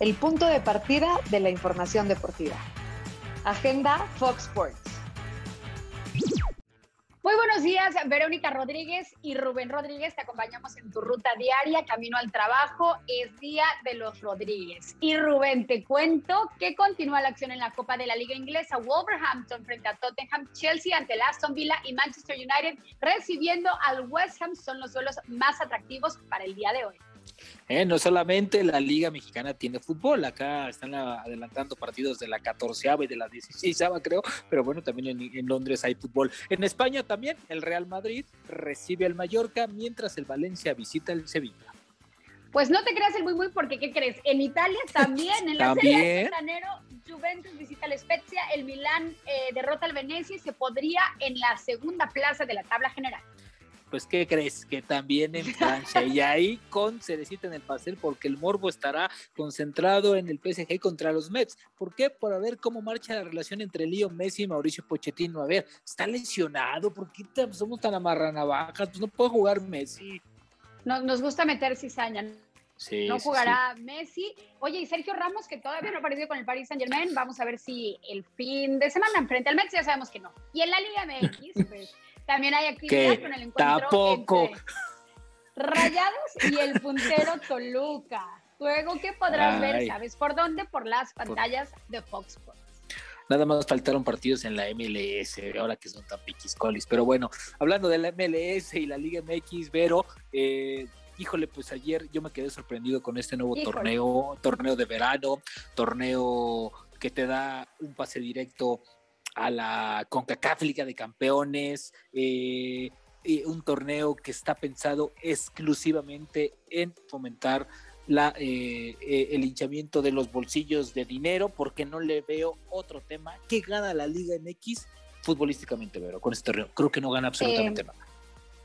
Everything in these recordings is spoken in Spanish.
el punto de partida de la información deportiva. Agenda Fox Sports. Muy buenos días, Verónica Rodríguez y Rubén Rodríguez. Te acompañamos en tu ruta diaria, camino al trabajo. Es día de los Rodríguez. Y Rubén, te cuento que continúa la acción en la Copa de la Liga Inglesa. Wolverhampton frente a Tottenham, Chelsea ante el Aston Villa y Manchester United recibiendo al West Ham son los duelos más atractivos para el día de hoy. Eh, no solamente la Liga Mexicana tiene fútbol, acá están adelantando partidos de la 14 y de la 16 creo, pero bueno, también en, Londres hay fútbol. En España también el Real Madrid recibe al Mallorca mientras el Valencia visita el Sevilla. Pues no te creas el muy muy porque ¿qué crees? En Italia también, en la Serie de Juventus visita al Spezia, el Milán eh, derrota al Venecia y se podría en la segunda plaza de la tabla general pues ¿qué crees? Que también en Francia. y ahí con cerecita en el pastel, porque el morbo estará concentrado en el PSG contra los Mets. ¿Por qué? Por ver cómo marcha la relación entre Leo Messi y Mauricio Pochettino. A ver, está lesionado, ¿por qué somos tan amarranavajas? Pues no puede jugar Messi. Nos, gusta meter cizaña. Sí, no jugará Messi. Oye, y Sergio Ramos, que todavía no ha partido con el Paris Saint Germain, vamos a ver si el fin de semana enfrente al Mets ya sabemos que no. Y en la Liga MX, pues también hay actividad con el encuentro tampoco. Rayados y el puntero Toluca. Luego, ¿qué podrás ver? ¿Sabes por dónde? Por las pantallas de Fox Sports. Nada más faltaron partidos en la MLS, ahora que son tan piquiscolis. Pero bueno, hablando de la MLS y la Liga MX, Vero, eh, híjole, pues ayer yo me quedé sorprendido con este nuevo torneo, torneo de verano, torneo que te da un pase directo a la CONCACAF Liga de Campeones, eh, un torneo que está pensado exclusivamente en fomentar la, eh, eh, el hinchamiento de los bolsillos de dinero, porque no le veo otro tema que gana la Liga MX futbolísticamente, pero con este torneo. Creo que no gana absolutamente nada.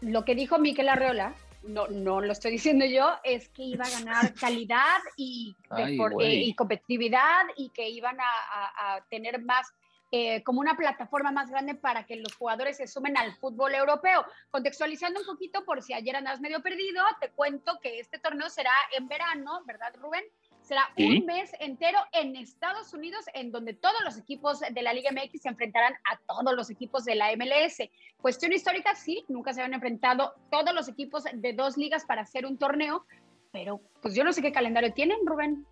Lo que dijo Miquel Arreola, no, no lo estoy diciendo yo, es que iba a ganar calidad y, y competitividad y que iban a, a tener más eh, como una plataforma más grande para que los jugadores se sumen al fútbol europeo. Contextualizando un poquito, por si ayer andas medio perdido, te cuento que este torneo será en verano, ¿verdad, Rubén? Será un mes entero en Estados Unidos, en donde todos los equipos de la Liga MX se enfrentarán a todos los equipos de la MLS. Cuestión histórica, sí, nunca se habían enfrentado todos los equipos de dos ligas para hacer un torneo, pero pues yo no sé qué calendario tienen, Rubén.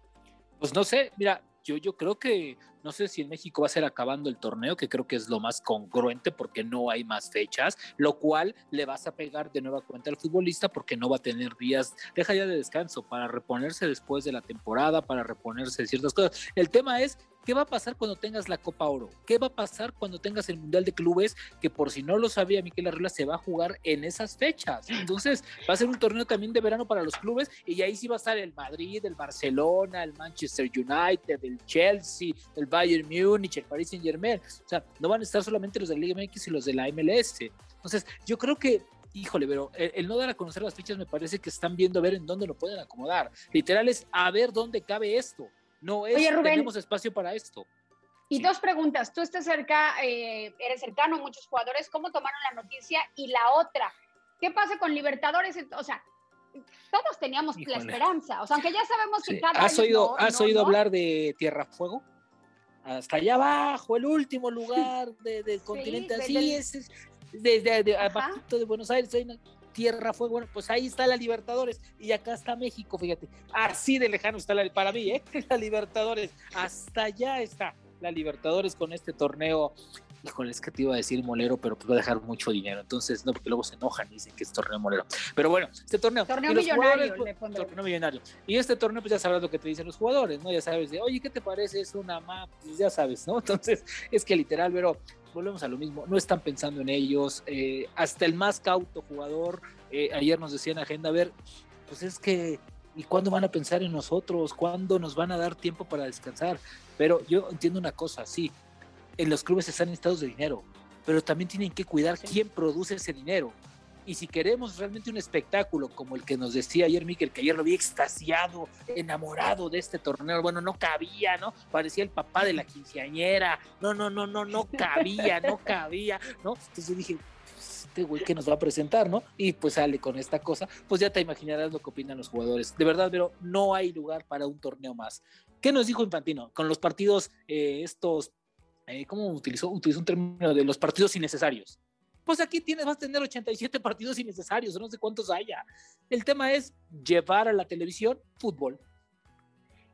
Pues no sé, mira, yo, yo creo que no sé si en México va a ser acabando el torneo, que creo que es lo más congruente porque no hay más fechas, lo cual le vas a pegar de nueva cuenta al futbolista porque no va a tener días, deja ya de descanso para reponerse después de la temporada, para reponerse de ciertas cosas. El tema es ¿Qué va a pasar cuando tengas la Copa Oro? ¿Qué va a pasar cuando tengas el Mundial de Clubes? Que por si no lo sabía Miquel Arregla, se va a jugar en esas fechas. Entonces va a ser un torneo también de verano para los clubes y ahí sí va a estar el Madrid, el Barcelona, el Manchester United, el Chelsea, el Bayern Múnich, el Paris Saint Germain. O sea, no van a estar solamente los de la Liga MX y los de la MLS. Entonces, yo creo que híjole, pero el, no dar a conocer las fichas me parece que están viendo a ver en dónde lo pueden acomodar. Literal es a ver dónde cabe esto. No es, tenemos espacio para esto. Y dos preguntas. Tú estás cerca, eh, eres cercano a muchos jugadores. ¿Cómo tomaron la noticia? Y la otra, ¿qué pasa con Libertadores? O sea, todos teníamos la esperanza. O sea, aunque ya sabemos que cada ¿Has oído, ¿has oído hablar de Tierra Fuego? hasta allá abajo, el último lugar del continente, así es, desde de, de Buenos Aires, tierra, fuego, bueno, pues ahí está la Libertadores y acá está México, fíjate, así de lejano está la, para mí, ¿eh? la Libertadores, hasta allá está la Libertadores con este torneo híjole, es que te iba a decir molero, pero pues va a dejar mucho dinero. Entonces, no, porque luego se enojan y dicen que es torneo molero. Pero bueno, este torneo. Torneo millonario. Pues, torneo millonario. Y este torneo, pues ya sabrás lo que te dicen los jugadores, ¿no? Ya sabes de, oye, ¿qué te parece? Es una map, pues ya sabes, ¿no? Entonces, es que literal, pero volvemos a lo mismo, no están pensando en ellos. Eh, hasta el más cauto jugador, eh, ayer nos decían agenda, a ver, pues es que ¿Y cuándo van a pensar en nosotros? ¿Cuándo nos van a dar tiempo para descansar? Pero yo entiendo una cosa, sí, en los clubes están en estados de dinero, pero también tienen que cuidar quién produce ese dinero. Y si queremos realmente un espectáculo como el que nos decía ayer Miquel, que ayer lo vi extasiado, enamorado de este torneo, bueno, no cabía, ¿no? Parecía el papá de la quinceañera, no, no, no, no, no cabía, no cabía, ¿no? Entonces yo dije, pues, este güey que nos va a presentar, ¿no? Y pues sale con esta cosa, pues ya te imaginarás lo que opinan los jugadores. De verdad, pero no hay lugar para un torneo más. ¿Qué nos dijo Infantino? Con los partidos, eh, estos, eh, ¿cómo utilizó? Utilizó un término de los partidos innecesarios. Pues aquí tienes, vas a tener 87 partidos innecesarios, no sé cuántos haya. El tema es llevar a la televisión fútbol.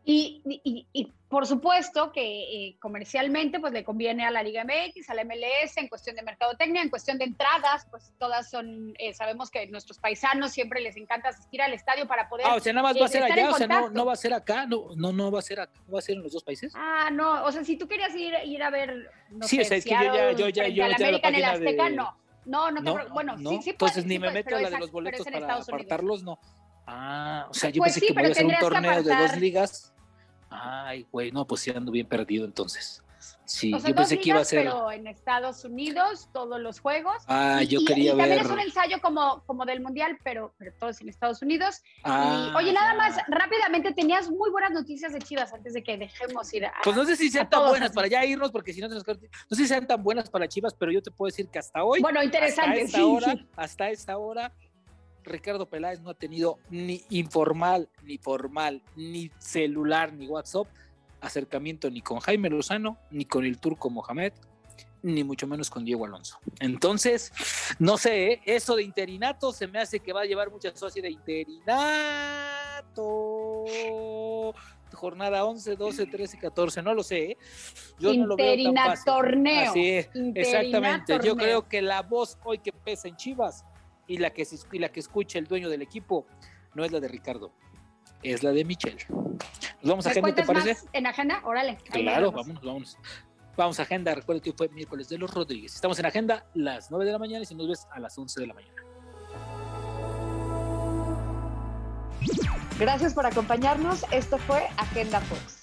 Y, por supuesto que eh, comercialmente pues le conviene a la Liga MX, a la MLS en cuestión de mercadotecnia, en cuestión de entradas, pues todas son, eh, sabemos que nuestros paisanos siempre les encanta asistir al estadio para poder... Ah, o sea, nada más va a eh, ser allá, o sea, no, no, va a ser acá, no, no, no va a ser acá, va a ser en los dos países. Ah, no, o sea, si tú querías ir, ir a ver... No sí, o sea, es que yo ya, yo ya, yo ya... América en el Azteca, no. No, no, te bueno, sí, sí Entonces ni me meto a la de los boletos para apartarlos, no. Ah, o sea, yo pues pensé que voy a hacer un torneo de dos ligas Ay, güey, no, pues sí ando bien perdido entonces. Sí, yo pensé que iba a ser. Pero en Estados Unidos, todos los juegos. Ah, yo quería y ver. También es un ensayo como, como del Mundial, pero, pero todos en Estados Unidos. Ah, oye, nada más, rápidamente, tenías muy buenas noticias de Chivas antes de que dejemos ir a. Pues no sé si sean tan buenas para ya irnos, porque si no, no sé si sean tan buenas para Chivas, pero yo te puedo decir que hasta hoy. Bueno, interesante. Hasta esta hora, hasta esta hora Ricardo Peláez no ha tenido ni informal, ni formal, ni celular, ni WhatsApp acercamiento ni con Jaime Lozano, ni con el turco Mohamed, ni mucho menos con Diego Alonso. Entonces, no sé, ¿eh? eso de interinato se me hace que va a llevar muchas socias de interinato. Jornada 11, 12, 13, 14, no lo sé. ¿eh? Yo no lo veo tan fácil. torneo. Así es, exactamente. Yo creo que la voz hoy que pesa en Chivas y la que, y la que escucha el dueño del equipo no es la de Ricardo, es la de Michelle. Nos vamos a agenda, ¿te parece? en agenda? Órale. Claro, vámonos, vámonos. Vamos a agenda, recuerda que fue miércoles de los Rodríguez. Estamos en agenda las 9 de la mañana y si nos ves a las 11 de la mañana. Gracias por acompañarnos. Esto fue Agenda Fox.